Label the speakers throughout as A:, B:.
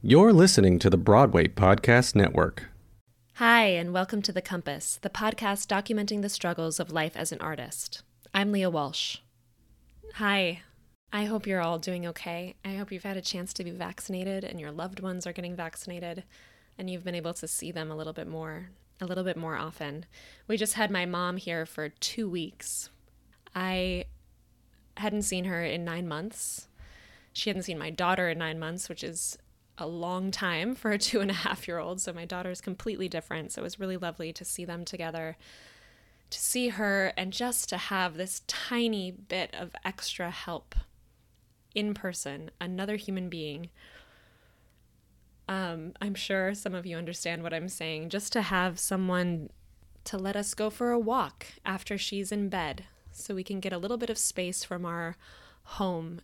A: You're listening to the Broadway Podcast Network.
B: Hi, and welcome to The Compass, the podcast documenting the struggles of life as an artist. I'm Leah Walsh. Hi, I hope you're all doing okay. I hope you've had a chance to be vaccinated and your loved ones are getting vaccinated and you've been able to see them a little bit more, a little bit more often. We just had my mom here for two weeks. I hadn't seen her in nine months. She hadn't seen my daughter in nine months, which is a long time for a two and a half year old. So my daughter is completely different. So it was really lovely to see them together, to see her, and just to have this tiny bit of extra help in person, another human being. Um, I'm sure some of you understand what I'm saying. Just to have someone to let us go for a walk after she's in bed so we can get a little bit of space from our home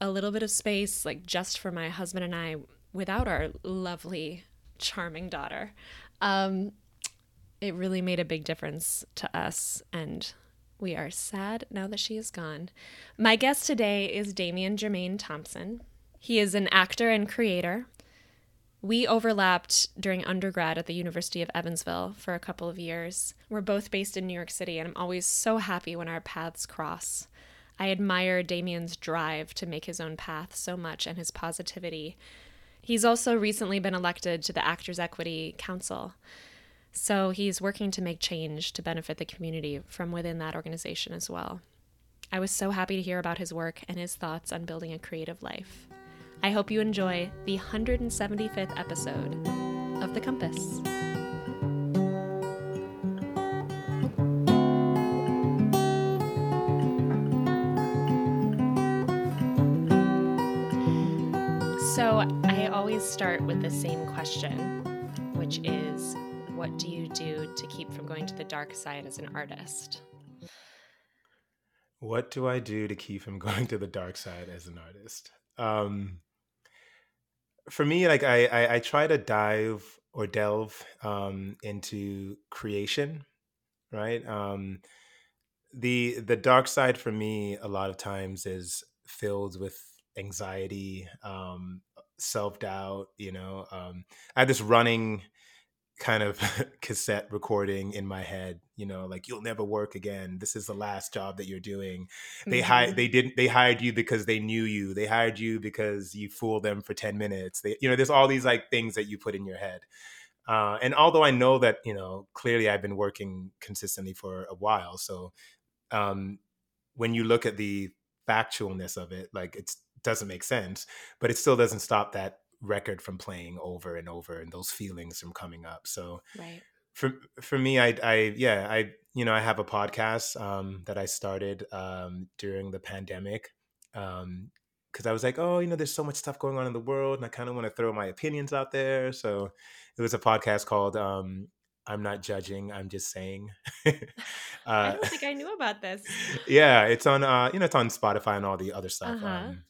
B: a little bit of space, like just for my husband and I, without our lovely, charming daughter. Um, it really made a big difference to us, and we are sad now that she is gone. My guest today is Damian Jermaine Thompson. He is an actor and creator. We overlapped during undergrad at the University of Evansville for a couple of years. We're both based in New York City, and I'm always so happy when our paths cross. I admire Damian's drive to make his own path so much and his positivity. He's also recently been elected to the Actors Equity Council. So he's working to make change to benefit the community from within that organization as well. I was so happy to hear about his work and his thoughts on building a creative life. I hope you enjoy the 175th episode of The Compass. Always start with the same question, which is what do you do to keep from going to the dark side as an artist?
C: What do I do to keep from going to the dark side as an artist? Um, for me, like I, I, I try to dive or delve um, into creation, right? Um, the the dark side for me a lot of times is filled with anxiety, um, self doubt. You know, um, I had this running kind of cassette recording in my head you know like you'll never work again this is the last job that you're doing they mm-hmm. hired they didn't they hired you because they knew you they hired you because you fooled them for 10 minutes they you know there's all these like things that you put in your head uh, and although i know that you know clearly i've been working consistently for a while so um, when you look at the factualness of it like it doesn't make sense but it still doesn't stop that record from playing over and over and those feelings from coming up so
B: right
C: for for me i i yeah i you know i have a podcast um that i started um during the pandemic um because i was like oh you know there's so much stuff going on in the world and i kind of want to throw my opinions out there so it was a podcast called um I'm not judging. I'm just saying.
B: uh, I don't think I knew about this.
C: Yeah, it's on. Uh, you know, it's on Spotify and all the other stuff. Uh-huh. Um,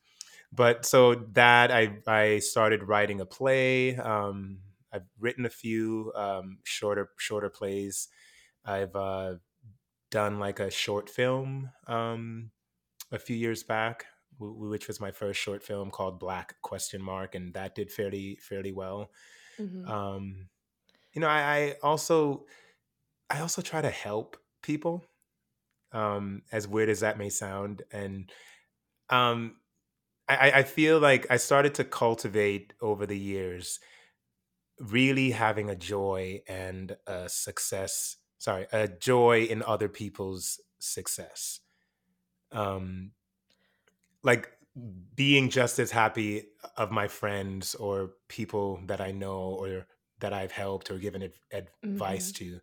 C: but so that I I started writing a play. Um, I've written a few um, shorter shorter plays. I've uh, done like a short film um, a few years back, w- which was my first short film called Black Question Mark, and that did fairly fairly well. Mm-hmm. Um, you know, I, I, also I also try to help people, um, as weird as that may sound, and um, I, I feel like I started to cultivate over the years really having a joy and a success sorry a joy in other people's success um like being just as happy of my friends or people that i know or that i've helped or given ad- advice mm-hmm. to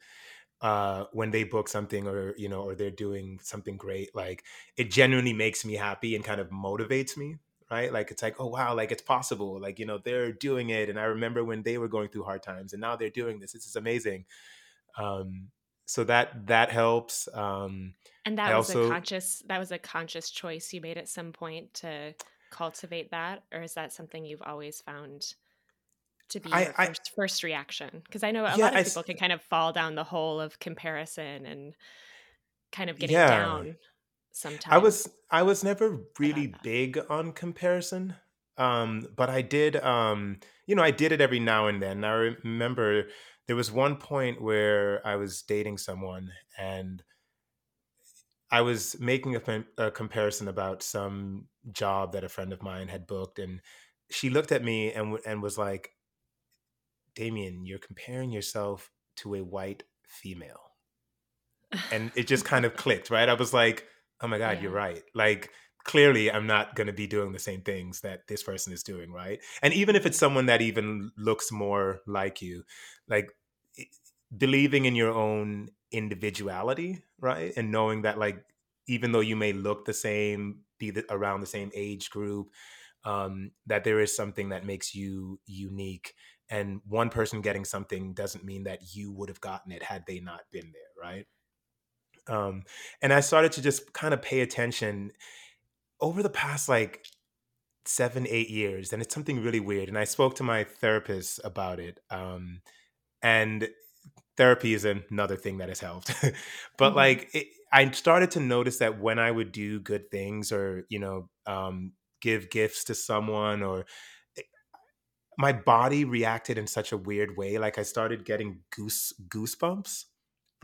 C: uh when they book something or you know or they're doing something great like it genuinely makes me happy and kind of motivates me right? Like it's like, oh wow, like it's possible. Like you know they're doing it, and I remember when they were going through hard times, and now they're doing this. This is amazing. Um, so that that helps. Um,
B: and that I was also, a conscious that was a conscious choice you made at some point to cultivate that, or is that something you've always found? to be I, your first, I, first reaction because i know a yeah, lot of people I, can kind of fall down the hole of comparison and kind of getting yeah. down sometimes.
C: I was I was never really big on comparison. Um, but I did, um, you know, I did it every now and then. I remember there was one point where I was dating someone and I was making a, a, comparison about some job that a friend of mine had booked, and she looked at me and and was like, "Damian, you're comparing yourself to a white female," and it just kind of clicked, right? I was like, "Oh my god, yeah. you're right!" Like clearly I'm not going to be doing the same things that this person is doing, right? And even if it's someone that even looks more like you, like believing in your own individuality, right? And knowing that like even though you may look the same, be the, around the same age group, um, that there is something that makes you unique. And one person getting something doesn't mean that you would have gotten it had they not been there, right? Um, and I started to just kind of pay attention over the past like seven, eight years, and it's something really weird. And I spoke to my therapist about it. Um, and therapy is another thing that has helped. but mm-hmm. like, it, I started to notice that when I would do good things or, you know, um, give gifts to someone or eh, my body reacted in such a weird way. Like I started getting goose goosebumps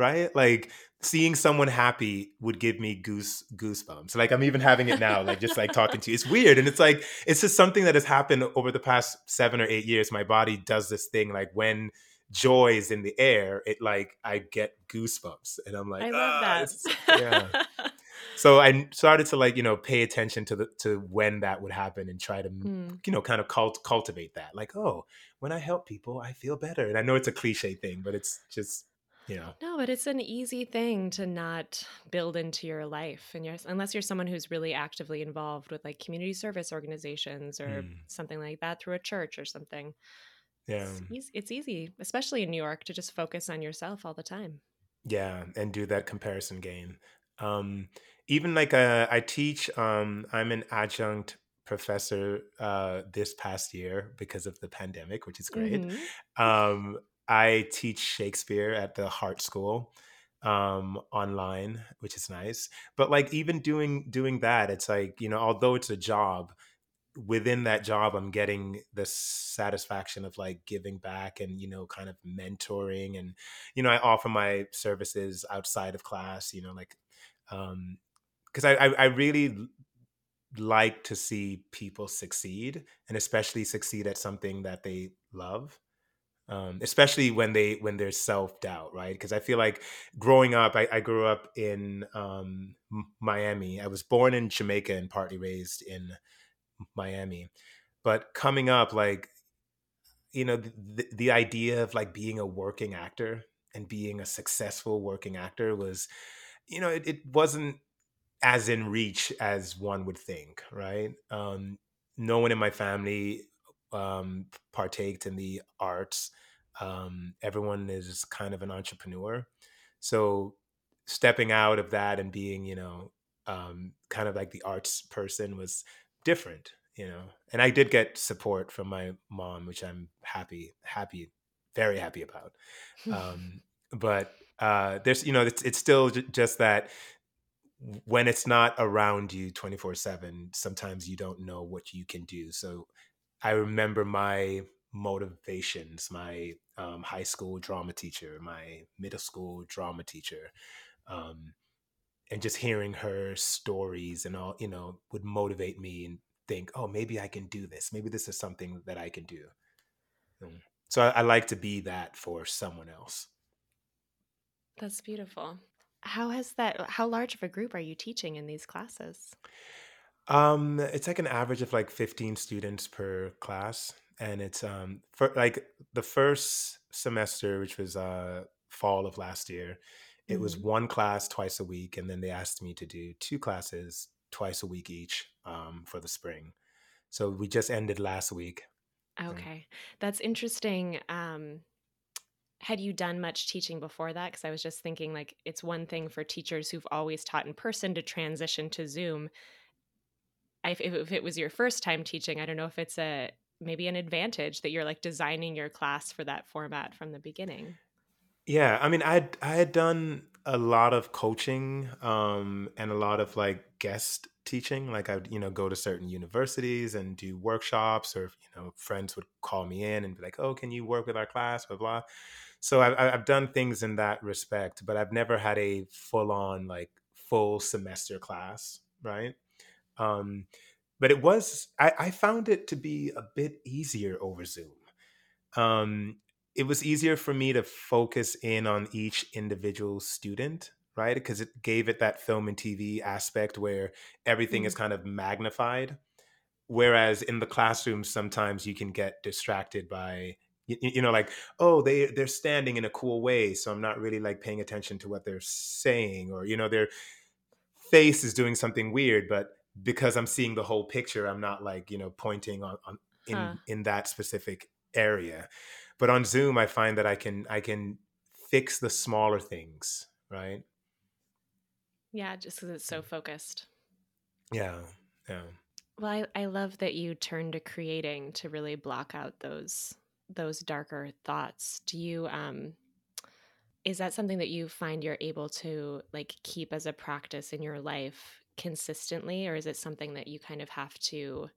C: right? Like seeing someone happy would give me goose goosebumps. Like I'm even having it now, like just like talking to you. It's weird. And it's like it's just something that has happened over the past seven or eight years. My body does this thing like when joy is in the air, it like I get goosebumps. And I'm like,
B: I love ah,
C: that. Yeah. so I started to like, you know, pay attention to the to when that would happen and try to mm. you know kind of cult- cultivate that. Like, oh, when I help people, I feel better. And I know it's a cliche thing, but it's just you know.
B: No, but it's an easy thing to not build into your life, and you're, unless you're someone who's really actively involved with like community service organizations or mm. something like that through a church or something.
C: Yeah,
B: it's easy, it's easy, especially in New York, to just focus on yourself all the time.
C: Yeah, and do that comparison game. Um, even like uh, I teach, um, I'm an adjunct professor uh, this past year because of the pandemic, which is great. Mm-hmm. Um, I teach Shakespeare at the Hartt School um online which is nice but like even doing doing that it's like you know although it's a job within that job i'm getting the satisfaction of like giving back and you know kind of mentoring and you know i offer my services outside of class you know like um because I, I i really like to see people succeed and especially succeed at something that they love um, especially when they when there's self doubt, right? Because I feel like growing up, I, I grew up in um, Miami. I was born in Jamaica and partly raised in Miami, but coming up, like you know, the, the idea of like being a working actor and being a successful working actor was, you know, it, it wasn't as in reach as one would think, right? Um, no one in my family um, partaked in the arts. Um, everyone is kind of an entrepreneur. So stepping out of that and being, you know, um, kind of like the arts person was different, you know. And I did get support from my mom, which I'm happy, happy, very happy about. Um, but uh, there's, you know, it's, it's still j- just that when it's not around you 24 7 sometimes you don't know what you can do so I remember my motivations, my um, high school drama teacher, my middle school drama teacher, um, and just hearing her stories and all, you know, would motivate me and think, oh, maybe I can do this. Maybe this is something that I can do. Um, so I, I like to be that for someone else.
B: That's beautiful. How has that? How large of a group are you teaching in these classes?
C: Um, it's like an average of like 15 students per class. And it's um for like the first semester, which was uh fall of last year, it was mm-hmm. one class twice a week, and then they asked me to do two classes twice a week each um, for the spring. So we just ended last week.
B: Okay, that's interesting. Um, had you done much teaching before that? Because I was just thinking, like, it's one thing for teachers who've always taught in person to transition to Zoom if, if it was your first time teaching, I don't know if it's a maybe an advantage that you're like designing your class for that format from the beginning.
C: Yeah, I mean, I I had done a lot of coaching um, and a lot of like guest teaching. Like I'd you know go to certain universities and do workshops, or you know friends would call me in and be like, "Oh, can you work with our class?" Blah blah. So I've I've done things in that respect, but I've never had a full on like full semester class, right? Um, but it was I, I found it to be a bit easier over Zoom. Um, it was easier for me to focus in on each individual student right because it gave it that film and tv aspect where everything mm-hmm. is kind of magnified whereas in the classroom sometimes you can get distracted by you, you, know like oh they they're standing in a cool way so i'm not really like paying attention to what they're saying or you know their face is doing something weird but because i'm seeing the whole picture i'm not like you know pointing on, on in huh. in that specific area. But on zoom i find that i can i can fix the smaller things right?
B: Yeah just because it's so focused.
C: Yeah yeah.
B: Well I, I love that you turn to creating to really block out those those darker thoughts. Do you um is that something that you find you're able to like keep as a practice in your life consistently or is it something that you kind of have to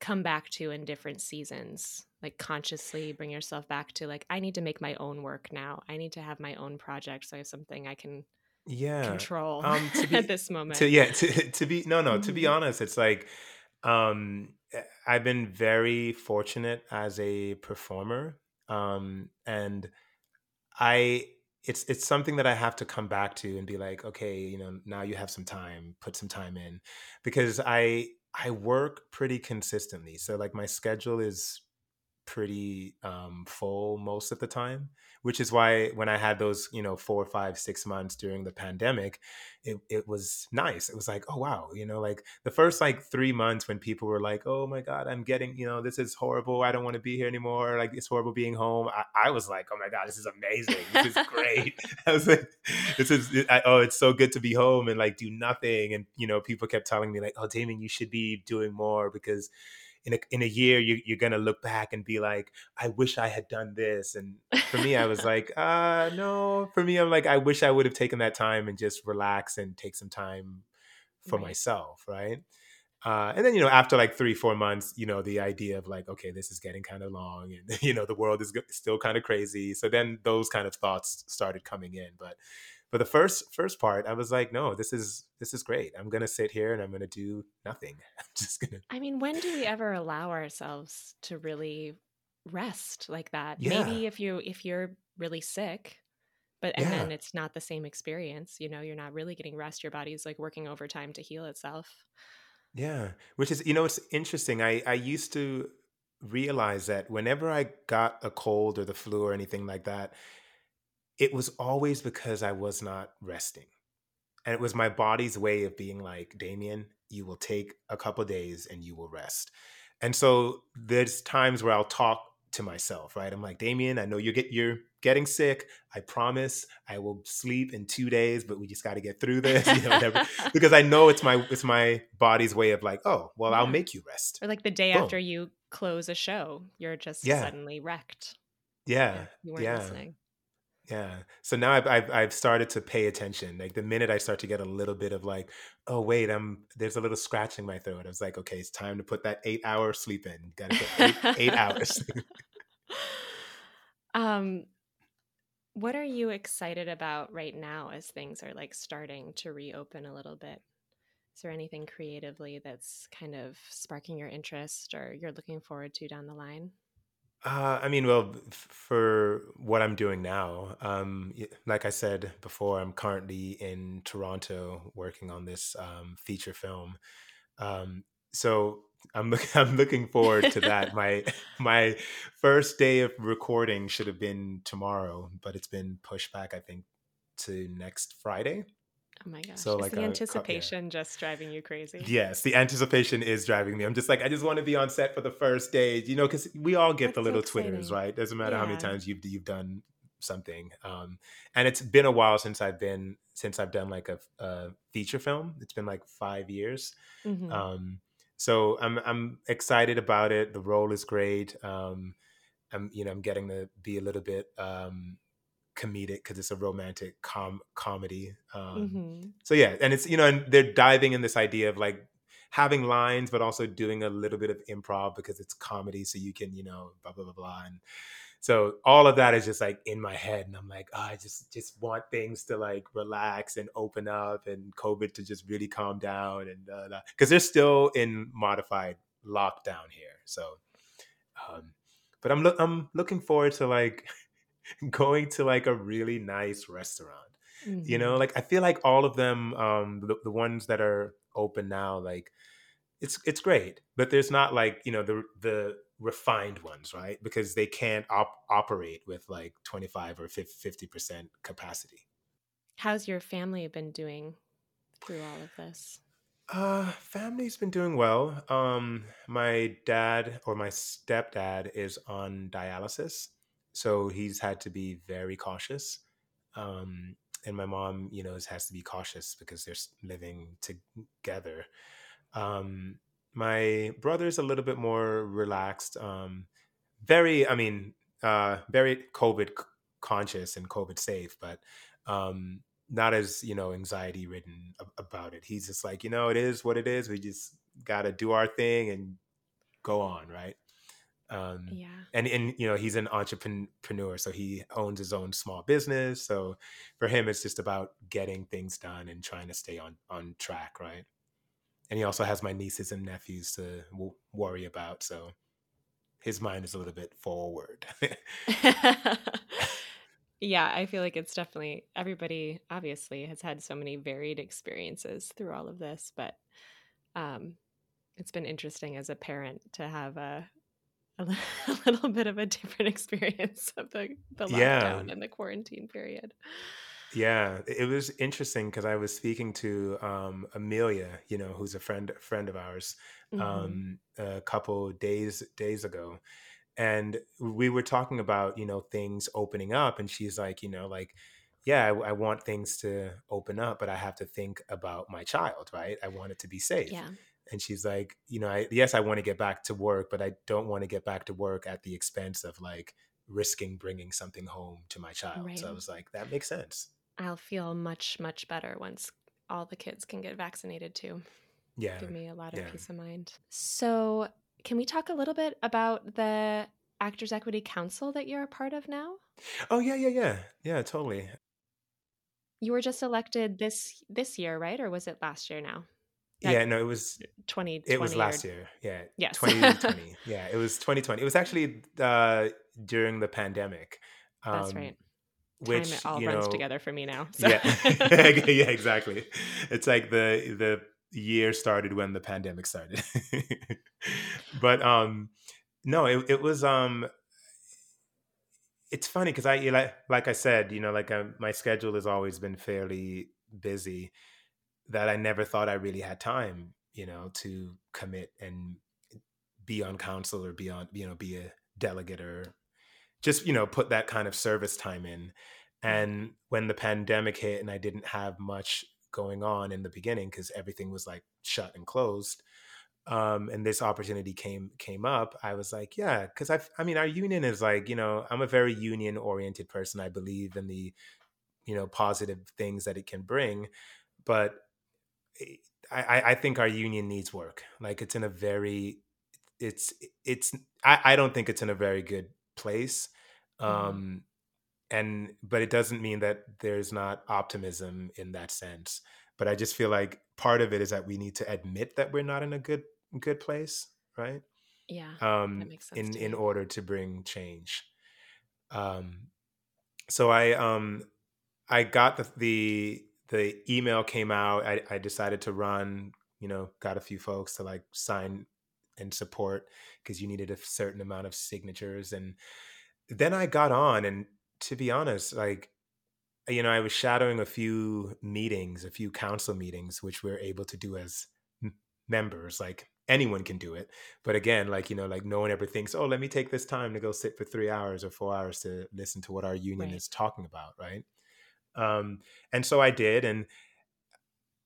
B: come back to in different seasons? Like consciously bring yourself back to like i need to make my own work now. I need to have my own project so i have something i can
C: yeah.
B: control um, to be, at this moment.
C: to, yeah to, to be no no to be mm-hmm. honest it's like um eh, i've been very fortunate as a performer um and i it's it's something that i have to come back to and be like okay you know now you have some time put some time in because i I work pretty consistently. So like my schedule is pretty um, full most of the time, which is why when I had those, you know, four, five, six months during the pandemic, it, it was nice. It was like, oh, wow, you know, like the first like three months when people were like, oh my God, I'm getting, you know, this is horrible. I don't want to be here anymore. Like it's horrible being home. I, I was like, oh my God, this is amazing. This is great. I was like, this is, I, oh, it's so good to be home and like do nothing. And, you know, people kept telling me like, oh, Damian, you should be doing more because, in a, in a year you, you're going to look back and be like i wish i had done this and for me i was like uh no. For me i'm like i wish i would have taken that time and just relax and take some time for right. myself right? Uh, and then you know after like three four months you know the idea of like okay this is getting kind of long and you know the world is still kind of crazy. So then those kind of thoughts started coming in but but the first first part i was like no this is this is great i'm gonna sit here and i'm gonna do nothing i'm just gonna
B: i mean when do we ever allow ourselves to really rest like that yeah. maybe if you if you're really sick but and yeah. then it's not the same experience you know you're not really getting rest your body's like working overtime to heal itself
C: yeah which is you know it's interesting i i used to realize that whenever i got a cold or the flu or anything like that it was always because I was not resting. And it was my body's way of being like, Damian, you will take a couple days and you will rest. And so there's times where I'll talk to myself, right? I'm like, Damian, I know you get you're getting sick. I promise I will sleep in two days, but we just got to get through this, you know, because I know it's my it's my body's way of like, oh, well, yeah. I'll make you rest.
B: Or like the day Boom. after you close a show, you're just yeah. suddenly wrecked.
C: Yeah, you weren't yeah. listening. Yeah. So now I've, I've, I've started to pay attention. Like the minute I start to get a little bit of like, oh wait, I'm there's a little scratch in my throat. I was like, okay, it's time to put that eight hour sleep in. Got to get eight, eight hours.
B: um, what are you excited about right now as things are like starting to reopen a little bit? Is there anything creatively that's kind of sparking your interest or you're looking forward to down the line?
C: Uh, I mean, well, for what I'm doing now, um, like I said before, I'm currently in Toronto working on this um, feature film. Um, so I'm look, I'm looking forward to that. my my first day of recording should have been tomorrow, but it's been pushed back. I think to next Friday.
B: Oh my gosh. So is like the anticipation yeah. just driving you crazy?
C: Yes, the anticipation is driving me. I'm just like, I just want to be on set for the first day, you know, because we all get That's the little so twitters, right? Doesn't matter yeah. how many times you've you've done something. Um, and it's been a while since I've been since I've done like a, a feature film. It's been like five years. Mm-hmm. Um, so I'm I'm excited about it. The role is great. Um, I'm you know I'm getting to be a little bit um, comedic because it's a romantic com comedy. Um,
B: Mm-hmm.
C: so yeah, and it's you know, and they're diving in this idea of like having lines, but also doing a little bit of improv because it's comedy, so you can you know blah blah blah blah. And so all of that is just like in my head, and I'm like, oh, I just just want things to like relax and open up, and COVID to just really calm down, and because they're still in modified lockdown here. So, um, but I'm lo- I'm looking forward to like going to like a really nice restaurant.
B: Mm-hmm.
C: You know, like I feel like all of them, um, the, the ones that are open now, like it's it's great, but there's not like you know the the refined ones, right? Because they can't op- operate with like 25 or 50 percent capacity.
B: How's your family been doing through all of this?
C: Uh, family's been doing well. Um, my dad or my stepdad is on dialysis, so he's had to be very cautious. Um, and my mom, you know, has to be cautious because they're living together. Um, my brother's a little bit more relaxed. Um, very, I mean, uh, very COVID conscious and COVID safe, but um, not as you know anxiety ridden about it. He's just like, you know, it is what it is. We just got to do our thing and go on, right? Um,
B: yeah.
C: And and you know he's an entrepreneur, so he owns his own small business. So for him, it's just about getting things done and trying to stay on on track, right? And he also has my nieces and nephews to w- worry about, so his mind is a little bit forward.
B: yeah, I feel like it's definitely everybody obviously has had so many varied experiences through all of this, but um it's been interesting as a parent to have a a, little bit of a different experience of the the lockdown yeah. and the quarantine period.
C: Yeah, it was interesting because I was speaking to um, Amelia, you know, who's a friend friend of ours, mm-hmm. um, a couple days days ago, and we were talking about you know things opening up, and she's like, you know, like, yeah, I, I want things to open up, but I have to think about my child, right? I want it to be safe.
B: Yeah
C: and she's like you know I, yes i want to get back to work but i don't want to get back to work at the expense of like risking bringing something home to my child. Right. so i was like that makes sense.
B: I'll feel much much better once all the kids can get vaccinated too.
C: Yeah.
B: Give me a lot of yeah. peace of mind. So can we talk a little bit about the actors equity council that you're a part of now?
C: Oh yeah yeah yeah. Yeah totally.
B: You were just elected this this year right? Or was it last year now
C: yeah, no, it was
B: 2020.
C: It was last or... year. Yeah.
B: Yes.
C: 2020. yeah, it was 2020. It was actually uh, during the pandemic.
B: Um, That's right.
C: Which
B: Time it all
C: you
B: runs
C: know,
B: together for me now. So.
C: Yeah. yeah, exactly. It's like the the year started when the pandemic started. but um no, it it was um it's funny because I like like I said, you know, like um, my schedule has always been fairly busy that I never thought I really had time, you know, to commit and be on council or be on, you know, be a delegate or just, you know, put that kind of service time in. And when the pandemic hit and I didn't have much going on in the beginning because everything was like shut and closed, um, and this opportunity came came up, I was like, yeah, because I, I mean, our union is like, you know, I'm a very union oriented person. I believe in the, you know, positive things that it can bring, but I, I think our union needs work. Like it's in a very, it's it's I, I don't think it's in a very good place. Mm-hmm. Um, and but it doesn't mean that there's not optimism in that sense. But I just feel like part of it is that we need to admit that we're not in a good good place, right?
B: Yeah.
C: Um,
B: that makes sense
C: in in order to bring change. Um, so I um I got the the the email came out, I, I decided to run, you know, got a few folks to like sign and support because you needed a certain amount of signatures. And then I got on, and to be honest, like, you know, I was shadowing a few meetings, a few council meetings, which we're able to do as members. Like anyone can do it. But again, like, you know, like no one ever thinks, oh, let me take this time to go sit for three hours or four hours to listen to what our union
B: Right.
C: is talking about. Right. Um, and so I did, and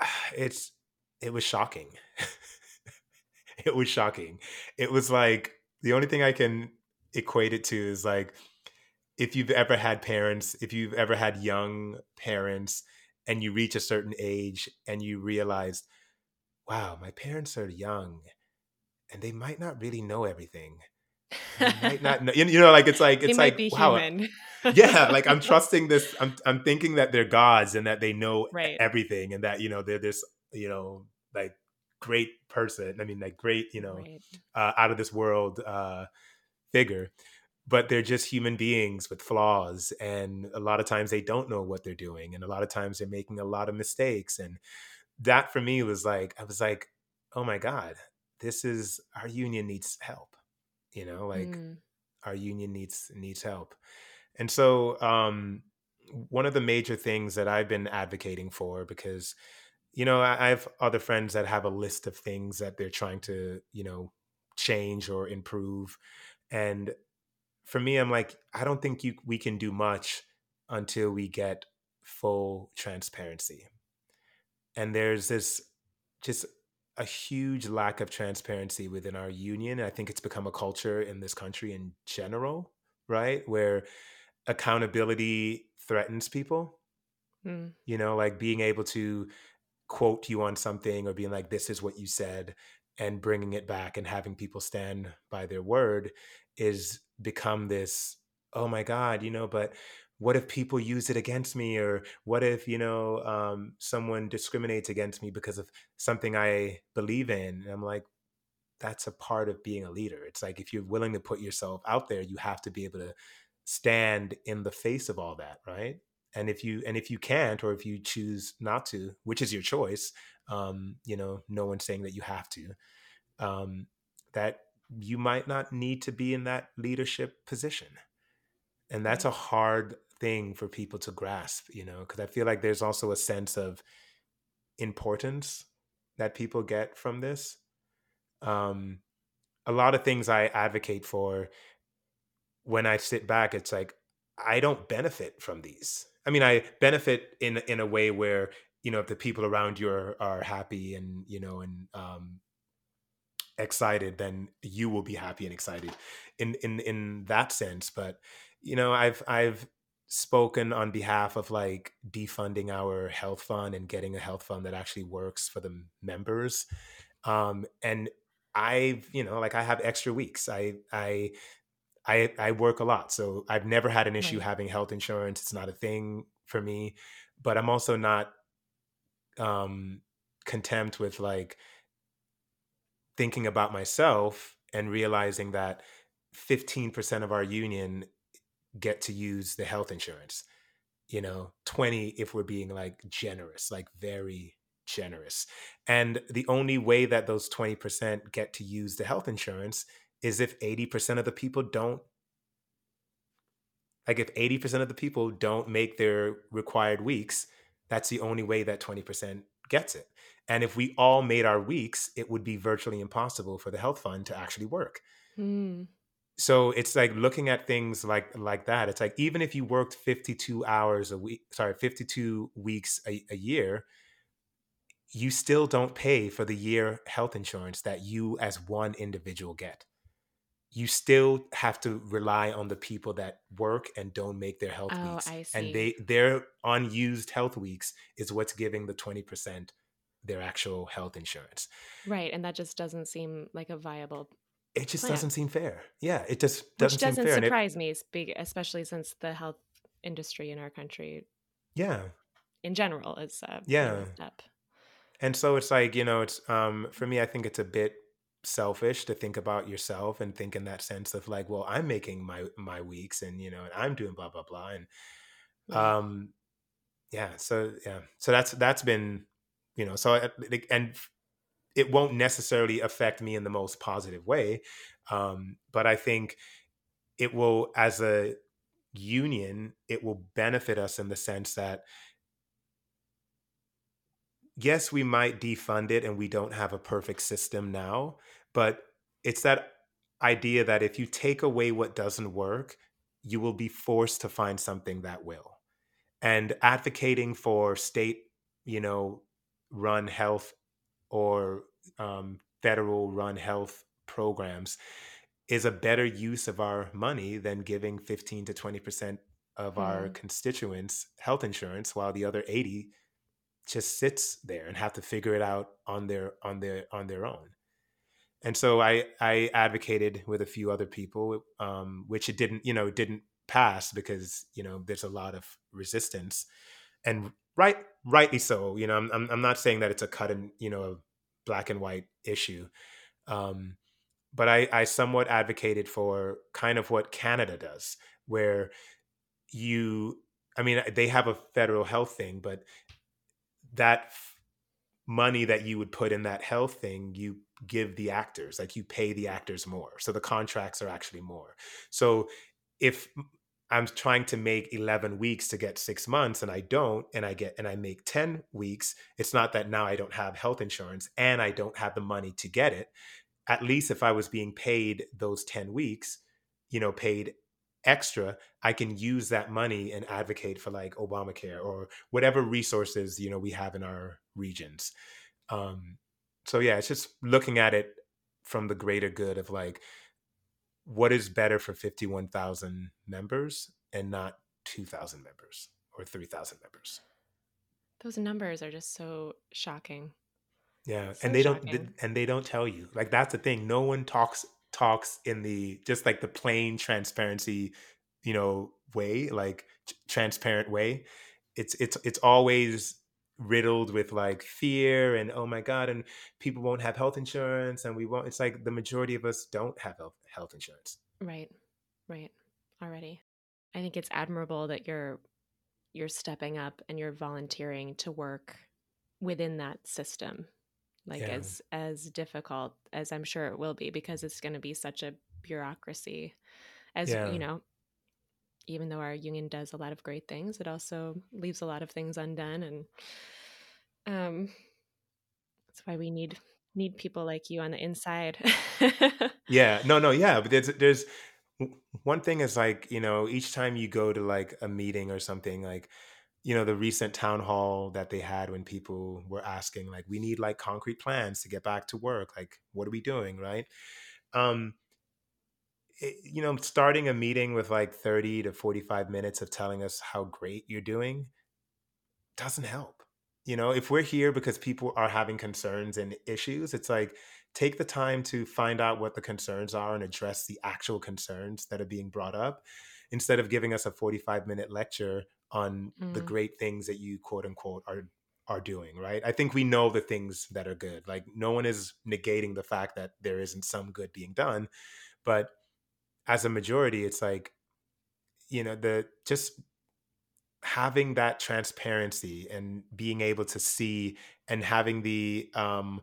C: it's it was shocking. it was shocking. It was like the only thing I can equate it to is like if you've ever had parents, if you've ever had young parents and you reach a certain age and you realize, wow, my parents are young and they might not really know everything. Might not know, you know, like it's like it's like wow, yeah, like I'm trusting this. I'm I'm thinking that they're gods and that they know right. everything and that you know they're this you know like great person. I mean, like great you know right. uh, out of this world uh, figure but they're just human beings with flaws and a lot of times they don't know what they're doing and a lot of times they're making a lot of mistakes and that for me was like i was like oh my god this is our union needs help you know like mm. our union needs needs help and so um one of the major things that i've been advocating for because you know i have other friends that have a list of things that they're trying to you know change or improve and for me, I'm like, I don't think you we can do much until we get full transparency. And there's this just a huge lack of transparency within our union. I think it's become a culture in this country in general, right? Where accountability threatens people. Mm. You know, like being able to quote you on something or being like, this is what you said, and bringing it back and having people stand by their word is become this oh my god you know but what if people use it against me? Or what if you know um, someone discriminates against me because of something i believe in? And i'm like that's a part of being a leader. It's like if you're willing to put yourself out there you have to be able to stand in the face of all that right? And if you and if you can't or if you choose not to which is your choice um you know no one's saying that you have to um that you might not need to be in that leadership position. And that's a hard thing for people to grasp, you know, because I feel like there's also a sense of importance that people get from this. Um, a lot of things I advocate for when I sit back, it's like I don't benefit from these. I mean, I benefit in in a way where you know if the people around you are, are happy and you know and um, excited, then you will be happy and excited in in in that sense. But you know, I've I've spoken on behalf of like defunding our health fund and getting a health fund that actually works for the members. Um, and I've, you know, like I have extra weeks. I I I I work a lot. So I've never had an issue right. having health insurance. It's not a thing for me. But I'm also not um contempt with like thinking about myself and realizing that 15% of our union get to use the health insurance you know 20 if we're being like generous like very generous and the only way that those 20% get to use the health insurance is if 80% of the people don't like if 80% of the people don't make their required weeks that's the only way that 20% gets it and if we all made our weeks, it would be virtually impossible for the health fund to actually work. Mm. So it's like looking at things like like that. It's like even if you worked 52 hours a week, sorry, 52 weeks a, a year, you still don't pay for the year health insurance that you as one individual get. You still have to rely on the people that work and don't make their health oh, weeks. And they their unused health weeks is what's giving the 20% their actual health insurance.
B: Right, and that just doesn't seem like a viable.
C: It just doesn't seem fair. Yeah, it just doesn't, Which doesn't
B: seem fair. surprise it, me, especially since the health industry in our country,
C: yeah,
B: in general, is uh,
C: yeah up. And so it's like you know, it's um for me, I think it's a bit selfish to think about yourself and think in that sense of like, well, I'm making my my weeks, and you know, and I'm doing blah blah blah, and yeah. um, yeah. So yeah, so that's that's been you know so and it won't necessarily affect me in the most positive way um, but i think it will as a union it will benefit us in the sense that yes we might defund it and we don't have a perfect system now but it's that idea that if you take away what doesn't work you will be forced to find something that will. And advocating for state you know run health or um, federal run health programs is a better use of our money than giving 15 to 20% of our
B: Mm.
C: constituents health insurance while the other 80 just sits there and have to figure it out on their on their on their own and so i i advocated with a few other people um, which it didn't you know didn't pass because you know there's a lot of resistance and right rightly so you know i'm i'm, I'm not saying that it's a cut and you know a black and white issue um, but I, I somewhat advocated for kind of what Canada does, where you, I mean, they have a federal health thing, but that f- money that you would put in that health thing, you give the actors, like you pay the actors more. So the contracts are actually more. So if I'm trying to make 11 weeks to get six months and I don't, and I get, and I make 10 weeks, it's not that now I don't have health insurance and I don't have the money to get it. At least if I was being paid those 10 weeks, you know, paid extra, I can use that money and advocate for like Obamacare or whatever resources, you know, we have in our regions. Um, so yeah, it's just looking at it from the greater good of like, what is better for 51,000 members and not 2,000 members or 3,000 members.
B: Those numbers are just so shocking.
C: Yeah,
B: So
C: and they don't
B: shocking.
C: and they don't tell you. Like that's the thing. No one talks talks in the just like the plain transparency, you know, way, like transparent way. It's it's it's always riddled with like fear and oh my god and people won't have health insurance and we won't it's like the majority of us don't have health health insurance.
B: Right. Right. Already. I think it's admirable that you're you're stepping up and you're volunteering to work within that system. Like
C: Yeah.
B: as as difficult as I'm sure it will be because it's going to be such a bureaucracy as
C: Yeah.
B: you know even though our union does a lot of great things it also leaves a lot of things undone and um that's why we need need people like you on the inside.
C: Yeah, no, no, yeah, but there's there's one thing is like, you know, each time you go to like a meeting or something, like, you know, the recent town hall that they had when people were asking, like, we need like concrete plans to get back to work. Like, what are we doing, right? Um, you know, starting a meeting with like 30 to 45 minutes of telling us how great you're doing doesn't help. You know, if we're here because people are having concerns and issues, it's like take the time to find out what the concerns are and address the actual concerns that are being brought up instead of giving us a 45 minute lecture on the
B: Mm.
C: great things that you quote unquote are are doing, right? I think we know the things that are good. Like no one is negating the fact that there isn't some good being done, but as a majority it's like you know the just having that transparency and being able to see and having the um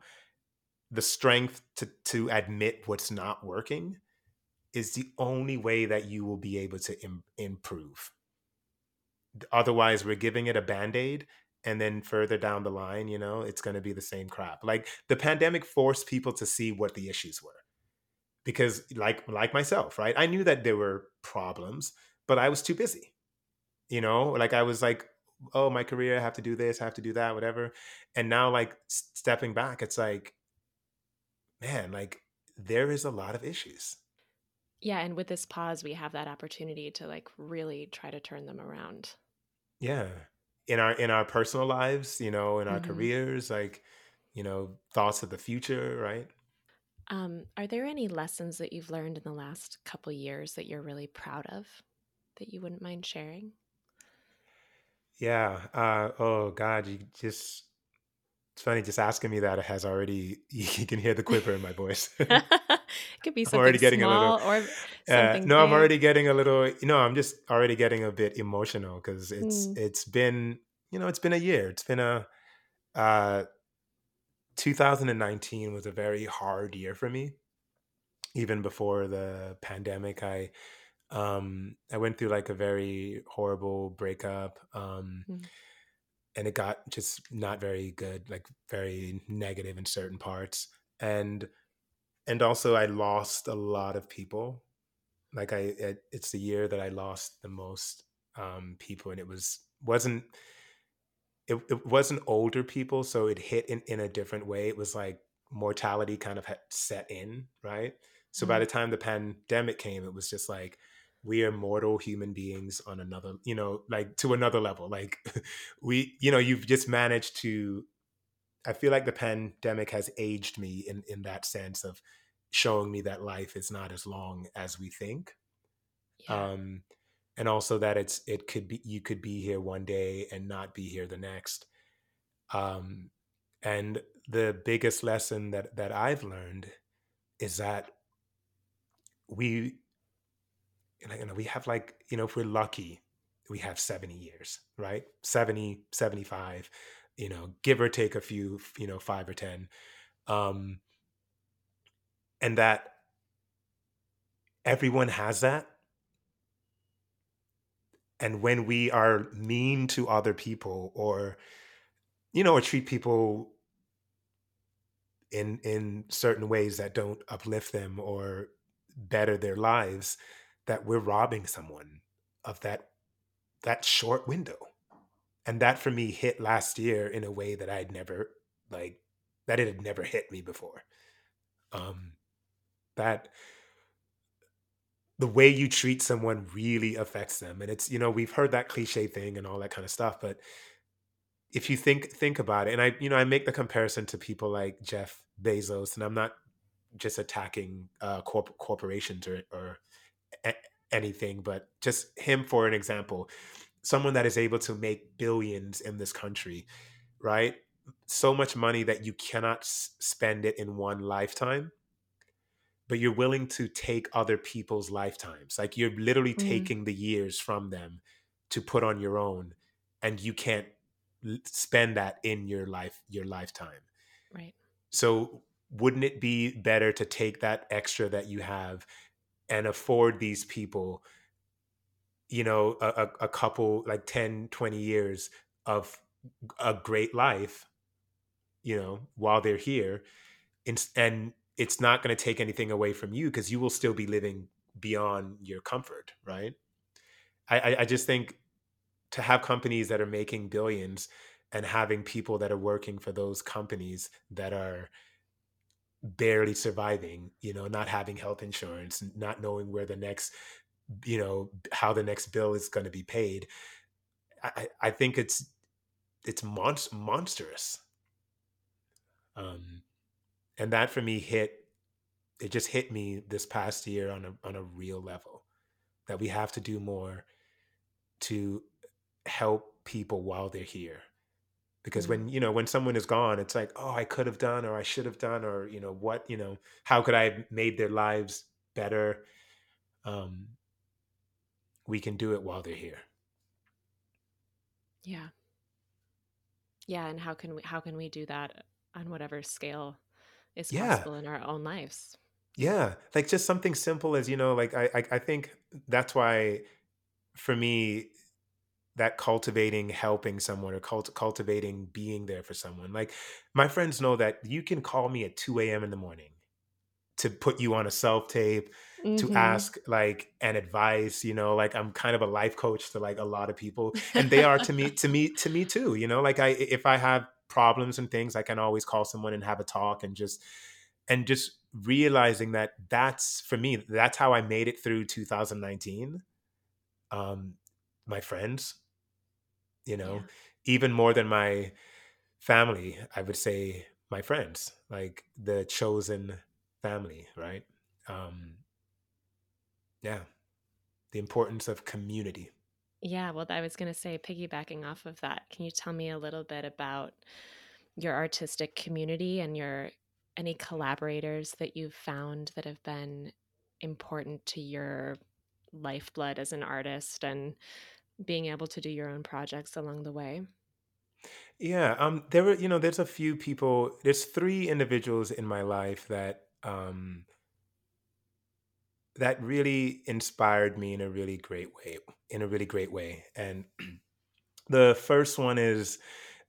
C: the strength to to admit what's not working is the only way that you will be able to Im- improve. Otherwise we're giving it a band-aid and then further down the line you know it's going to be the same crap. Like the pandemic forced people to see what the issues were because like like myself right? I knew that there were problems but i was too busy you know? Like i was like oh my career i have to do this i have to do that whatever. And now like stepping back it's like man like there is a lot of issues.
B: Yeah, and with this pause we have that opportunity to like really try to turn them around.
C: yeah. In our in our personal lives you know in our
B: Mhm.
C: careers like you know thoughts of the future right
B: Um, are there any lessons that you've learned in the last couple years that you're really proud of that you wouldn't mind sharing?
C: yeah uh oh god you just it's funny just asking me that it has already you can hear the quiver in my voice
B: it could be
C: I'm already
B: something
C: getting a little-
B: small or
C: Uh,
B: something.
C: no, I'm already getting a little. You know, I'm just already getting a bit emotional because it's
B: Mm.
C: it's been you know it's been a year. It's been a uh, 2019 was a very hard year for me. Even before the pandemic, I um I went through like a very horrible breakup. Um,
B: Mm.
C: and it got just not very good, like very negative in certain parts. And and also I lost a lot of people like i it, it's the year that i lost the most um people and it was wasn't it, it wasn't older people so it hit in, in a different way it was like mortality kind of had set in right So mm-hmm. by the time the pandemic came, it was just like we are mortal human beings on another, you know, like to another level. Like we, you know, you've just managed to I feel like the pandemic has aged me in in that sense of showing me that life is not as long as we think. Yeah. Um and also that it's it could be you could be here one day and not be here the next. Um and the biggest lesson that that I've learned is that we you know we have like you know if we're lucky we have 70 years right 70 75 you know give or take a few you know 5 or 10 um and that everyone has that and when we are mean to other people or you know or treat people in in certain ways that don't uplift them or better their lives that we're robbing someone of that that short window. And that for me hit last year in a way that i'd never like that it had never hit me before. Um that the way you treat someone really affects them and it's you know we've heard that cliche thing and all that kind of stuff but if you think think about it and i you know i make the comparison to people like jeff bezos and i'm not just attacking uh corp- corporations or or a- anything but just him for an example. Someone that is able to make billions in this country right? So much money that you cannot s- spend it in one lifetime but you're willing to take other people's lifetimes like you're literally mm-hmm. taking the years from them to put on your own and you can't spend that in your life your lifetime
B: right
C: so wouldn't it be better to take that extra that you have and afford these people you know a, a couple like 10 20 years of a great life you know while they're here and, and it's not going to take anything away from you because you will still be living beyond your comfort right? I, I just think to have companies that are making billions and having people that are working for those companies that are barely surviving you know not having health insurance not knowing where the next you know how the next bill is going to be paid i i think it's it's mon- monstrous. Um and that for me hit it just hit me this past year on a on a real level that we have to do more to help people while they're here. Because mm-hmm. when you know when someone is gone it's like oh i could have done or i should have done or you know what you know how could i have made their lives better? Um we can do it while they're here.
B: Yeah. Yeah and how can we how can we do that on whatever scale is yeah. possible in our own lives
C: yeah like just something simple as you know like i i, I think that's why for me that cultivating helping someone or cult- cultivating being there for someone. Like my friends know that you can call me at 2 a.m. in the morning to put you on a self tape, mm-hmm. to ask like an advice, you know, like I'm kind of a life coach to like a lot of people. And they are to me, to me, to me too, you know, like I, if I have problems and things, I can always call someone and have a talk and just, and just realizing that that's for me, that's how I made it through 2019. Um, my friends, you know, yeah. even more than my family, I would say my friends, like the chosen family, right? Um, yeah, the importance of community.
B: Yeah, well, I was going to say, piggybacking off of that, can you tell me a little bit about your artistic community and your any collaborators that you've found that have been important to your lifeblood as an artist and being able to do your own projects along the way?
C: Yeah, um, there were, you know, there's a few people. There's three individuals in my life that um, that really inspired me in a really great way. In a really great way, and the first one is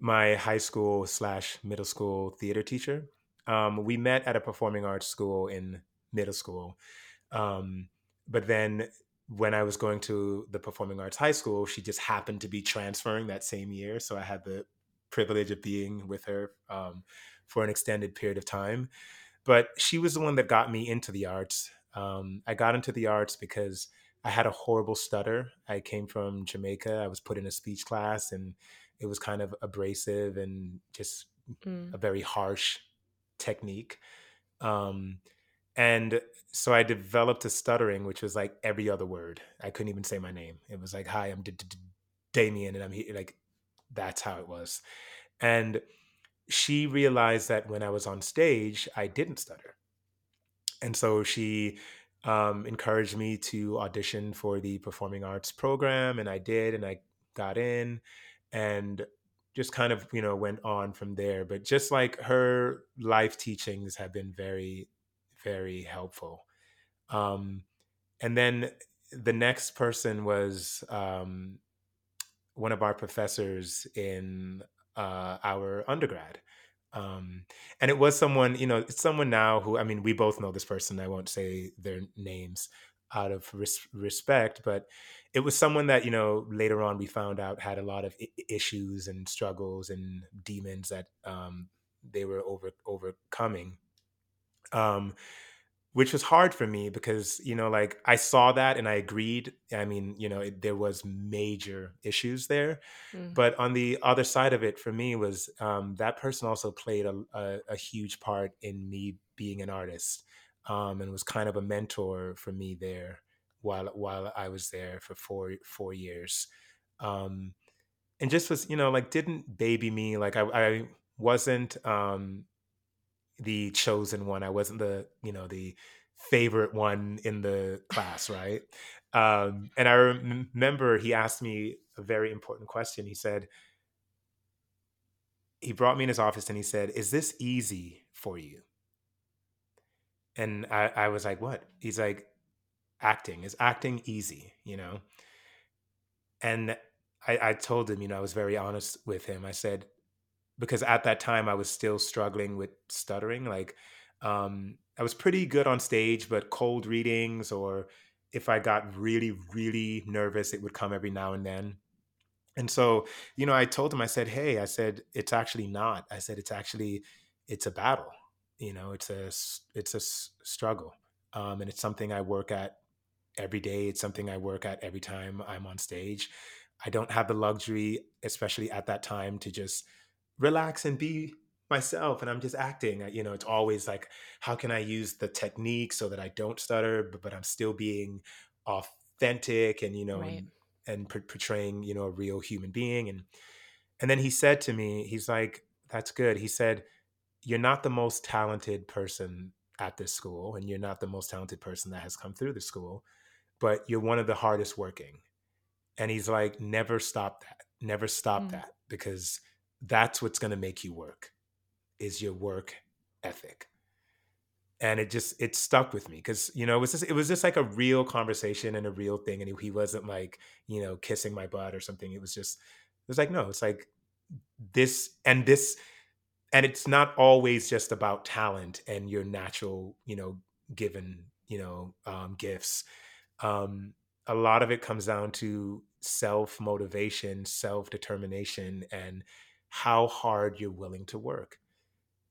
C: my high school slash middle school theater teacher. Um, we met at a performing arts school in middle school, um, but then when I was going to the performing arts high school, she just happened to be transferring that same year. So I had the privilege of being with her um, for an extended period of time. but she was the one that got me into the arts. Um, I got into the arts because I had a horrible stutter. I came from Jamaica. I was put in a speech class and it was kind of abrasive and just mm. a very harsh technique. Um, and so I developed a stuttering, which was like every other word. I couldn't even say my name. It was like, "Hi, I'm Damian," and I'm here. Like that's how it was. And she realized that when I was on stage, I didn't stutter, and so she um, encouraged me to audition for the performing arts program, and I did, and I got in, and just kind of you know went on from there. But just like her life teachings have been very, very helpful. Um, and then the next person was um, one of our professors in uh, our undergrad um, and it was someone, you know, it's someone now who, I mean, we both know this person. I won't say their names out of res- respect, but it was someone that, you know, later on we found out had a lot of I- issues and struggles and demons that um, they were over overcoming. Um, which was hard for me because you know like i saw that and i agreed i mean you know it, there was major issues there mm. but on the other side of it for me was um, that person also played a, a, a, huge part in me being an artist um, and was kind of a mentor for me there while while i was there for four four years um, and just was you know like didn't baby me like i, I wasn't um, the chosen one. I wasn't the, you know, the favorite one in the class, right? Um, and I remember he asked me a very important question. He said, he brought me in his office and he said, Is this easy for you? And I, I was like, What? He's like, Acting. Is acting easy, you know? And I, I told him, you know, I was very honest with him. I said, because at that time I was still struggling with stuttering. Like um, I was pretty good on stage, but cold readings or if I got really, really nervous, it would come every now and then. And so, you know, I told him, I said, Hey, I said, it's actually not. I said, it's actually, it's a battle. You know, it's a, it's a struggle. Um, and it's something I work at every day. It's something I work at every time I'm on stage. I don't have the luxury, especially at that time, to just relax and be myself and I'm just acting. You know, it's always like, how can I use the technique so that I don't stutter, but, but I'm still being authentic and, you know, right. and, and portraying, you know, a real human being. And, and then he said to me, he's like, that's good. He said, you're not the most talented person at this school and you're not the most talented person that has come through the school, but you're one of the hardest working. And he's like, never stop that. Never stop mm. that because that's what's going to make you work is your work ethic. And it just it stuck with me because you know it was just it was just like a real conversation and a real thing and he, wasn't like you know kissing my butt or something. It was just it was like no it's like this and this and it's not always just about talent and your natural you know given you know um, gifts. Um, a lot of it comes down to self motivation self determination and how hard you're willing to work.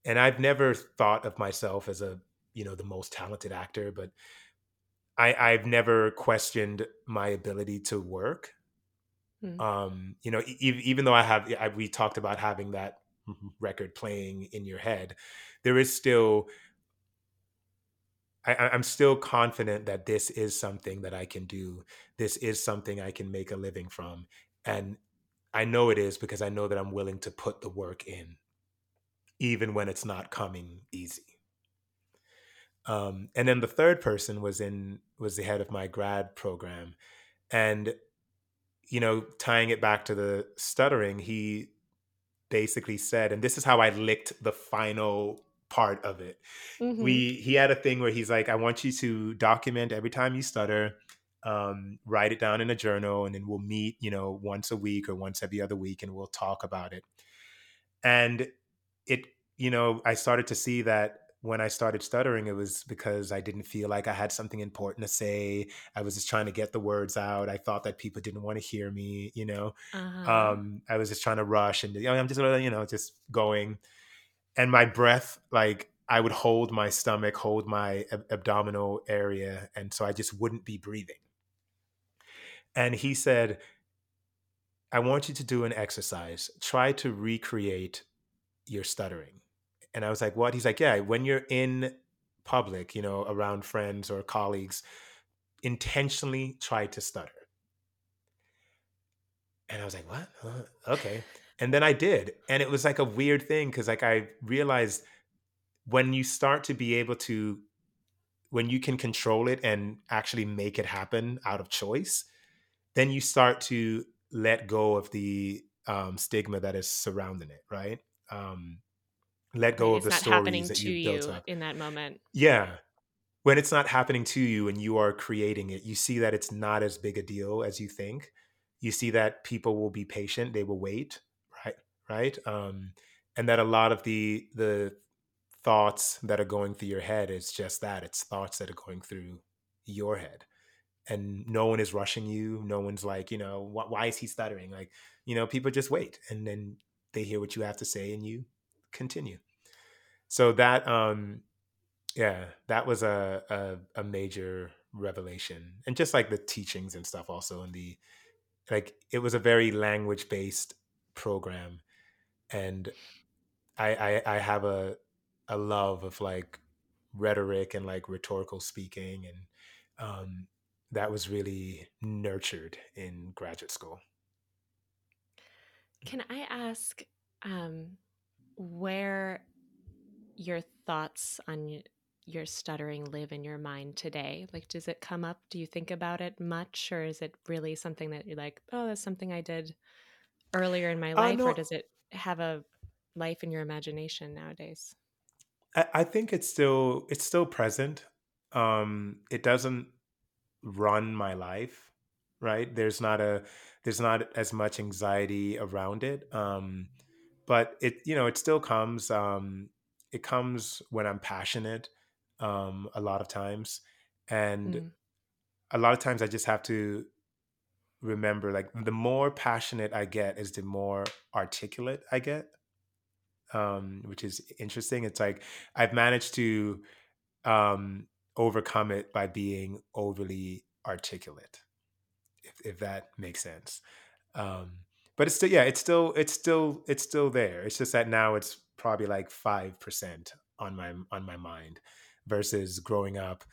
C: And I've never thought of myself as a, you know, the most talented actor, but I, I've never questioned my ability to work. Hmm. Um, you know, e- even though I have, I, we talked about having that record playing in your head, there is still, I, I'm still confident that this is something that I can do. This is something I can make a living from. And I know it is because I know that I'm willing to put the work in, even when it's not coming easy. Um, and then the third person was in was the head of my grad program, and you know, tying it back to the stuttering, he basically said, and this is how I licked the final part of it. Mm-hmm. We he had a thing where he's like, I want you to document every time you stutter um, write it down in a journal, and then we'll meet, you know, once a week or once every other week, and we'll talk about it. And it, you know, I started to see that when I started stuttering, it was because I didn't feel like I had something important to say. I was just trying to get the words out. I thought that people didn't want to hear me, you know. Uh-huh. Um, I was just trying to rush and I'm just, you know, just going. And my breath, like I would hold my stomach, hold my ab- abdominal area, and so I just wouldn't be breathing. And he said, I want you to do an exercise. Try to recreate your stuttering. And I was like, what? He's like, yeah, when you're in public, you know, around friends or colleagues, intentionally try to stutter. And I was like, what? Uh, okay. And then I did. And it was like a weird thing because like I realized when you start to be able to when you can control it and actually make it happen out of choice, then you start to let go of the um, stigma that is surrounding it, right? Um, let go
B: Right,
C: of the stories that you've built up.
B: in that moment.
C: Yeah. When it's not happening to you and you are creating it, you see that it's not as big a deal as you think. You see that people will be patient, they will wait, right? Right? Um, and that a lot of the the thoughts that are going through your head is just that. It's thoughts that are going through your head. And no one is rushing you. No one's like, you know, wh- why is he stuttering? Like, you know, people just wait and then they hear what you have to say and you continue. So that um yeah, that was a, a a major revelation, and just like the teachings and stuff, also in the like, it was a very language based program, and I, I I have a a love of like rhetoric and like rhetorical speaking, and um, that was really nurtured in graduate school.
B: Can I ask um, where your thoughts on your stuttering live in your mind today? Like, does it come up? Do you think about it much, or is it really something that you're like, oh, that's something I did earlier in my
C: Uh,
B: life, or does it have a life in your imagination nowadays?
C: I, I think it's still it's still present. Um, it doesn't run my life, right? There's not a there's not as much anxiety around it. Um, but it you know it still comes. Um, it comes when I'm passionate. Um, a lot of times, and
B: Mm,
C: a lot of times I just have to remember like the more passionate I get is the more articulate I get um, which is interesting. It's like I've managed to um, overcome it by being overly articulate, if, if that makes sense. Um, but it's still, yeah, it's still, it's still, it's still there. It's just that now it's probably like five percent on my on my mind, versus growing up,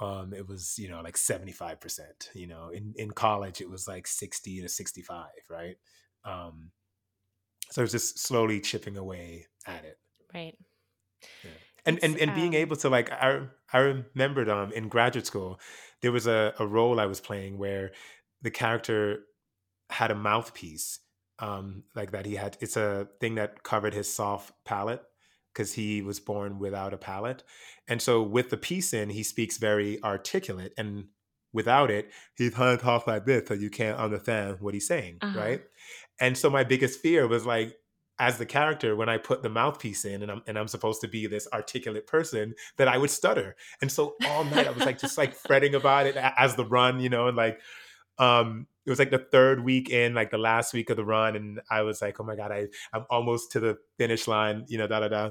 C: um, it was you know like seventy five percent. You know, in in college it was like sixty to sixty five, right? Um, so it's just slowly chipping away at it.
B: right.
C: Yeah. And, and and being
B: um,
C: able to like I I remembered um in graduate school there was a, a role I was playing where the character had a mouthpiece um like that he had it's a thing that covered his soft palate because he was born without a palate and so with the piece in he speaks very articulate and without it he kind of talks like this so you can't understand what he's saying
B: uh-huh.
C: right and so my biggest fear was like as the character when I put the mouthpiece in and I'm and I'm supposed to be this articulate person that I would stutter. And so all night I was like just like fretting about it as the run, you know, and like um it was like the third week in like the last week of the run and I was like, "Oh my god, I I'm almost to the finish line, you know, da da da."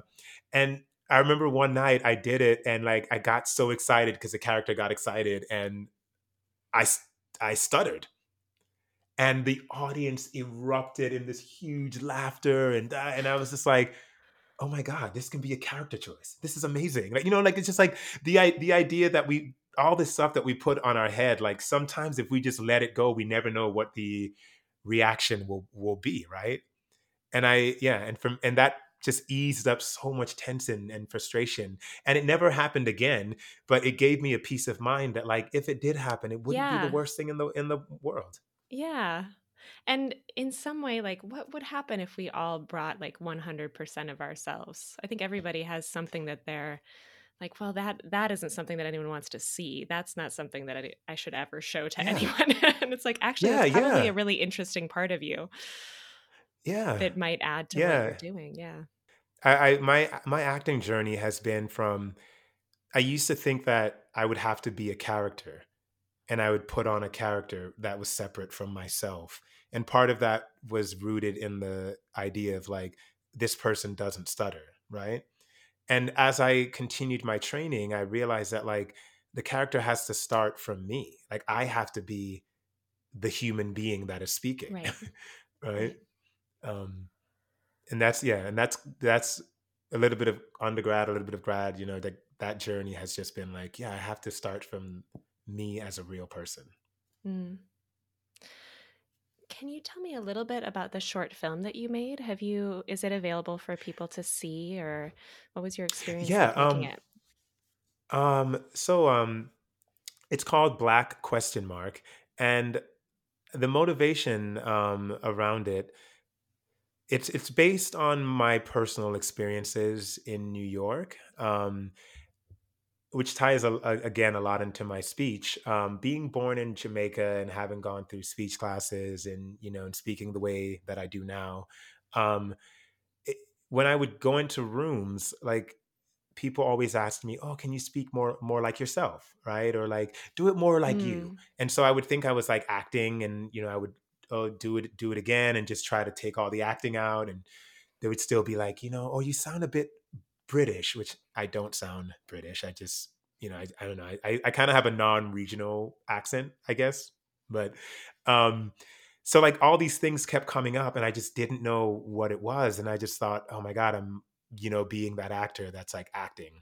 C: And I remember one night I did it and like I got so excited because the character got excited and I I stuttered and the audience erupted in this huge laughter and uh, and I was just like oh my god this can be a character choice. This is amazing. Like you know like it's just like the the idea that we all this stuff that we put on our head like sometimes if we just let it go we never know what the reaction will will be right? And I yeah and from and that just eased up so much tension and frustration and it never happened again but it gave me a peace of mind that like if it did happen it wouldn't be the worst thing in the in the world
B: Yeah. And in some way, like, what would happen if we all brought like 100% of ourselves? I think everybody has something that they're like, well, that that isn't something that anyone wants to see. That's not something that I, I should ever show to
C: yeah
B: anyone. and it's like, actually,
C: yeah
B: that's probably
C: yeah
B: a really interesting part of you
C: yeah
B: that might add to what you're doing. Yeah.
C: I, I my my acting journey has been from I used to think that I would have to be a character and I would put on a character that was separate from myself. And part of that was rooted in the idea of like this person doesn't stutter, right? and as I continued my training, I realized that like the character has to start from me. Like I have to be the human being that is speaking.
B: Right.
C: right. Um, and that's yeah, and that's that's a little bit of undergrad, a little bit of grad. You know that that journey has just been like, yeah, I have to start from me as a real person.
B: Mm. Can you tell me a little bit about the short film that you made? Have you is it available for people to see or what was your experience
C: Yeah. Um.
B: it?
C: Um. So um, it's called Black Question Mark, and the motivation um around it it's it's based on my personal experiences in New York. Um, which ties a, a- again a lot into my speech. Um, being born in Jamaica and having gone through speech classes and you know and speaking the way that I do now, um, it, when I would go into rooms, like people always asked me, "Oh, can you speak more more like yourself?" Right? Or like, "Do it more like you."
B: Mm,
C: And so I would think I was like acting, and you know, I would oh, do it do it again, and just try to take all the acting out, and they would still be like, you know, "Oh, you sound a bit British," which I don't sound British. I just, you know, I, I don't know. I, I kind of have a non-regional accent, I guess. But um, so like all these things kept coming up, and I just didn't know what it was, and I just thought, oh my god, I'm you know being that actor that's like acting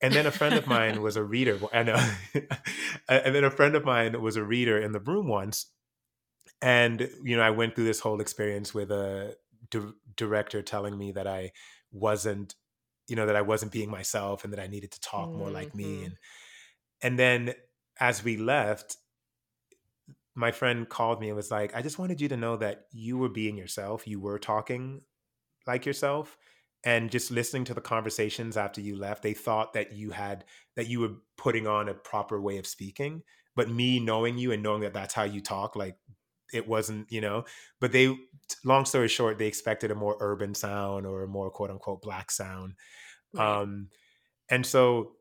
C: and then a friend of mine was a reader i know and then a friend of mine was a reader in the room once and you know i went through this whole experience with a di- director telling me that i wasn't you know that i wasn't being myself and that i needed to talk more like me
B: hmm
C: and and then as we left my friend called me and was like i just wanted you to know that you were being yourself you were talking like yourself and just listening to the conversations after you left they thought that you had that you were putting on a proper way of speaking but me knowing you and knowing that that's how you talk like it wasn't you know but they long story short they expected a more urban sound or a more quote unquote black sound
B: Right.
C: um and so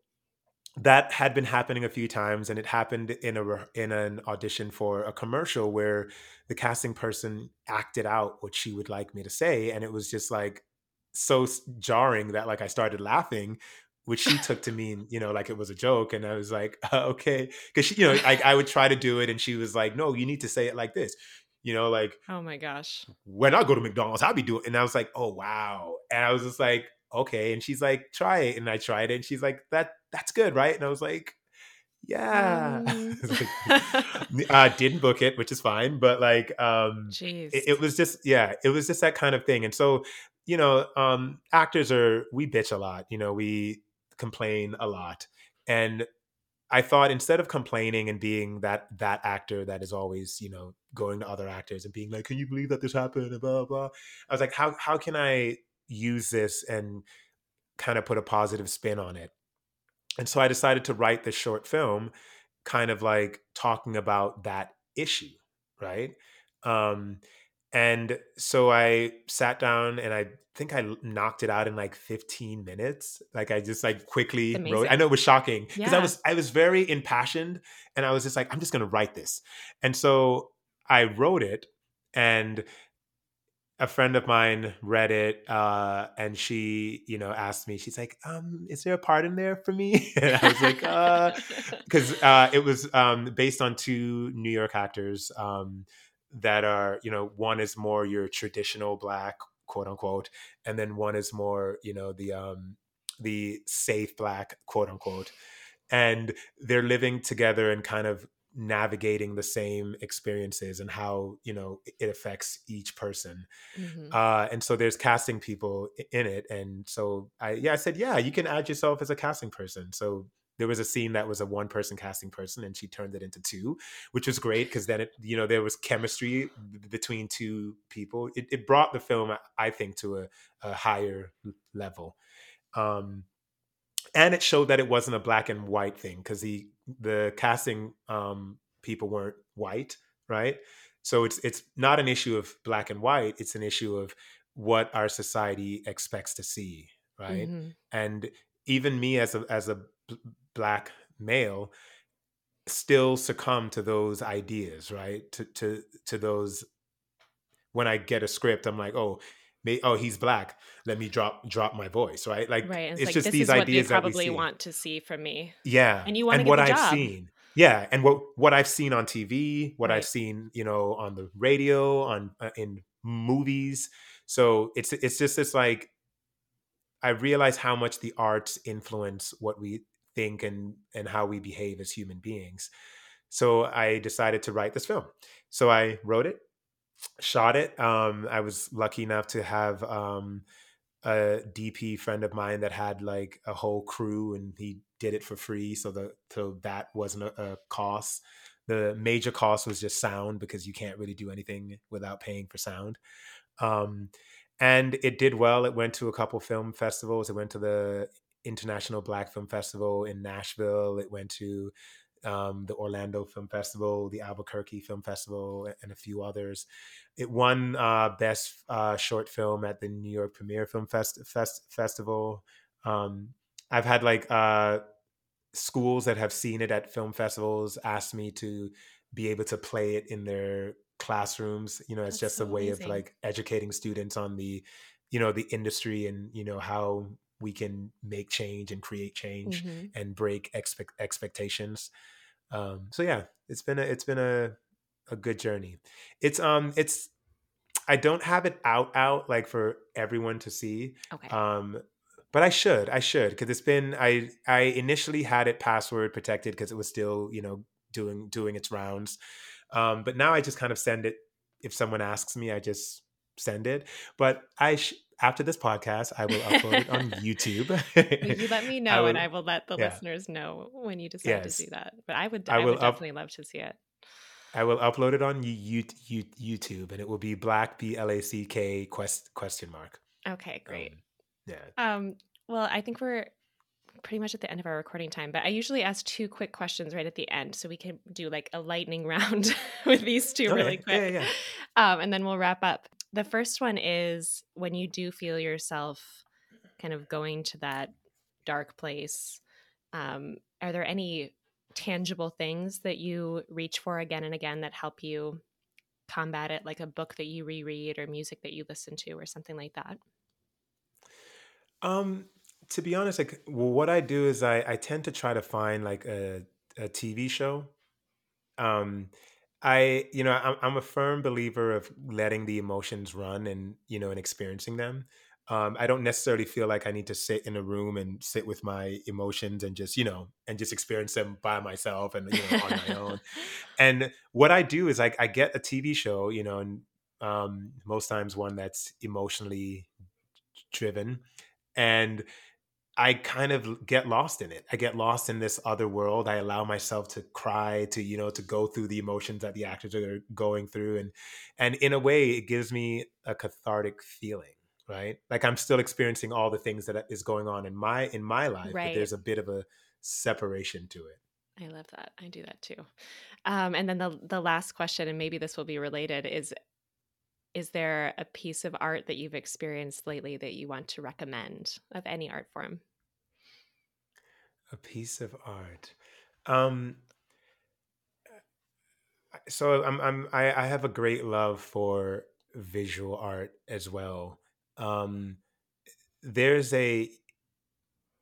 C: that had been happening a few times and it happened in a in an audition for a commercial where the casting person acted out what she would like me to say and it was just like so jarring that like I started laughing which she took to mean you know like it was a joke and I was like okay cuz she you know like I would try to do it and she was like no you need to say it like this you know like
B: Oh my gosh.
C: when I go to McDonald's, I'll be doing. And I was like, oh wow. And I was just like, okay. And she's like, try it. And I tried it. And she's like, that that's good, right? And I was like, yeah. It's like, uh, didn't book it, which is fine. But like, um,
B: Jeez.
C: it, it was just, yeah, it was just that kind of thing. And so, you know, um, actors are we bitch a lot. You know, we complain a lot. And I thought instead of complaining and being that that actor that is always, you know, going to other actors and being like, "Can you believe that this happened?" and blah blah. I was like, "How how can I use this and kind of put a positive spin on it?" And so I decided to write this short film, kind of like talking about that issue, right? Um, and so I sat down and I think I knocked it out in like 15 minutes. Like I just like quickly wrote. I know it was shocking because I was I was very impassioned and I was just like, I'm just gonna write this. And so I wrote it and a friend of mine read it uh and she you know asked me she's like um is there a part in there for me and i was like uh because uh it was um based on two new york actors um that are you know one is more your traditional black quote unquote and then one is more you know the um the safe black quote unquote. And they're living together and kind of navigating the same experiences and how you know it affects each person.
B: Hmm
C: uh and so there's casting people in it and so i yeah i said yeah you can add yourself as a casting person. So there was a scene that was a one person casting person and she turned it into two which was great because then it you know there was chemistry between two people it, it brought the film i think to a, a higher level um and it showed that it wasn't a black and white thing because the the casting um, people weren't white, right? So it's it's not an issue of black and white; it's an issue of what our society expects to see, right?
B: hmm
C: And even me as a as a black male still succumb to those ideas, right? To to to those when I get a script, I'm like, oh, may, oh he's black. Let me drop drop my voice right? Like
B: right it's,
C: it's
B: like,
C: just
B: this
C: these
B: is what
C: ideas
B: they probably want to see from me.
C: Yeah
B: and you want
C: and what i've seen. Yeah and what what i've seen on tv what
B: Right.
C: i've seen you know on the radio on uh, in movies. So it's it's just this like i realize how much the arts influence what we think and and how we behave as human beings so i decided to write this film so i wrote it shot it um i was lucky enough to have um a DP friend of mine that had like a whole crew and he did it for free. So the so that wasn't a, a cost. The major cost was just sound because you can't really do anything without paying for sound. Um, and it did well. It went to a couple film festivals. It went to the International Black Film Festival in Nashville. It went to um, the Orlando Film Festival, the Albuquerque Film Festival, and a few others. It won uh, Best uh, Short Film at the New York Premiere Film Fest- Fest- Festival. Um, I've had like uh, schools that have seen it at film festivals ask me to be able to play it in their classrooms. You know, it's
B: That's
C: just
B: so
C: a way
B: amazing.
C: of like educating students on the, you know, the industry and you know how we can make change and create change
B: Mhm.
C: and break expect expectations. Um, so yeah, it's been a it's been a a good journey. It's um it's I don't have it out out like for everyone to see.
B: okay
C: Um but I should. I should because it's been I I initially had it password protected because it was still, you know, doing doing its rounds. Um but now I just kind of send it if someone asks me, I just send it. But I sh- after this podcast, I will upload it on YouTube.
B: You let me know
C: I
B: and I will let the
C: yeah.
B: listeners know when you decide
C: Yes.
B: to do that but i would
C: I
B: i, would
C: up-
B: definitely love to see it
C: I will upload it on you, you, YouTube, and it will be Black B L A C K quest question mark.
B: okay great
C: Um, yeah.
B: Um, well, I think we're pretty much at the end of our recording time, but I usually ask two quick questions right at the end so we can do like a lightning round with these two really
C: Okay. Yeah,
B: quick.
C: yeah,
B: Um, and then we'll wrap up. The first one is when you do feel yourself kind of going to that dark place, um, are there any tangible things that you reach for again and again that help you combat it, like a book that you reread or music that you listen to or something like that?
C: Um, to be honest, like what I do is I I tend to try to find like a a TV show. Um, I you know I'm I'm a firm believer of letting the emotions run and you know and experiencing them. Um, I don't necessarily feel like I need to sit in a room and sit with my emotions and just you know and just experience them by myself and you know on my own. And what I do is like I get a TV show, you know, and um, most times one that's emotionally driven, and I kind of get lost in it. I get lost in this other world. I allow myself to cry, to you know, to go through the emotions that the actors are going through, and and in a way, it gives me a cathartic feeling, right? Like I'm still experiencing all the things that is going on in my in my life, but there's a bit of a separation to it.
B: I love that. I do that too. Um, and then the the last question, and maybe this will be related, is is there a piece of art that you've experienced lately that you want to recommend of any art form?
C: A piece of art. Um, so I'm I'm I, I have a great love for visual art as well. Um, there's a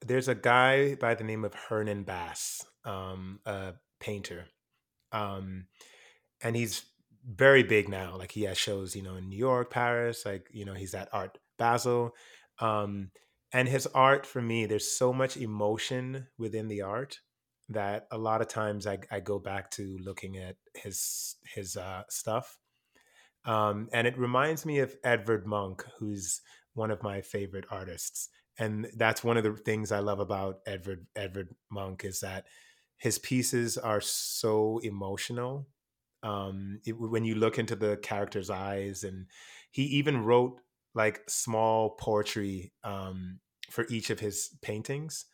C: there's a guy by the name of Hernan Bas, um, a painter, um, and he's very big now. Like he has shows, you know, in New York, Paris. Like you know, he's at Art Basel, um, and his art for me, there's so much emotion within the art that a lot of times I, I go back to looking at his his uh, stuff, um, and it reminds me of Edvard Munch, who's one of my favorite artists. And that's one of the things I love about Edvard Edvard Munch is that his pieces are so emotional. Um, it, when you look into the character's eyes, and he even wrote like small poetry um, for each of his paintings.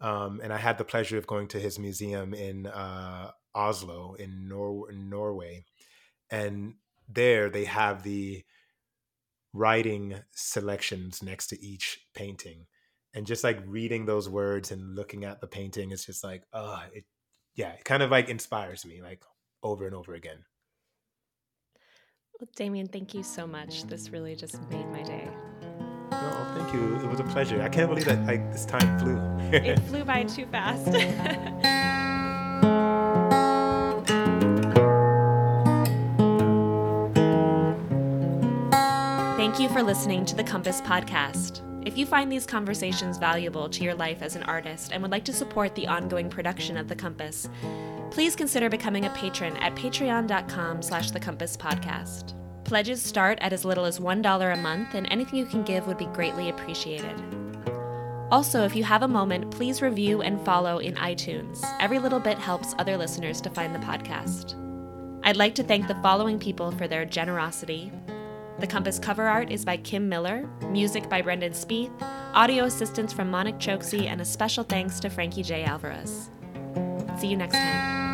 C: Um, and I had the pleasure of going to his museum in uh, Oslo in Nor- Norway, and there they have the writing selections next to each painting and just like reading those words and looking at the painting it's just like oh it yeah it kind of like inspires me like over and over again
B: Well, Damian, thank you so much. This really just made my day.
C: Oh, thank you. It was a pleasure. I can't believe that like this time flew.
B: it flew by too fast. Thank you for listening to the Compass Podcast. If you find these conversations valuable to your life as an artist and would like to support the ongoing production of The Compass, please consider becoming a patron at patreon.com slash the compass podcast. Pledges start at as little as $1 a month, and anything you can give would be greatly appreciated. Also, if you have a moment, please review and follow in iTunes. Every little bit helps other listeners to find the podcast. I'd like to thank the following people for their generosity. The Compass cover art is by Kim Miller, music by Brendan Spieth, audio assistance from Monik Choksi, and a special thanks to Frankie J. Alvarez. See you next time.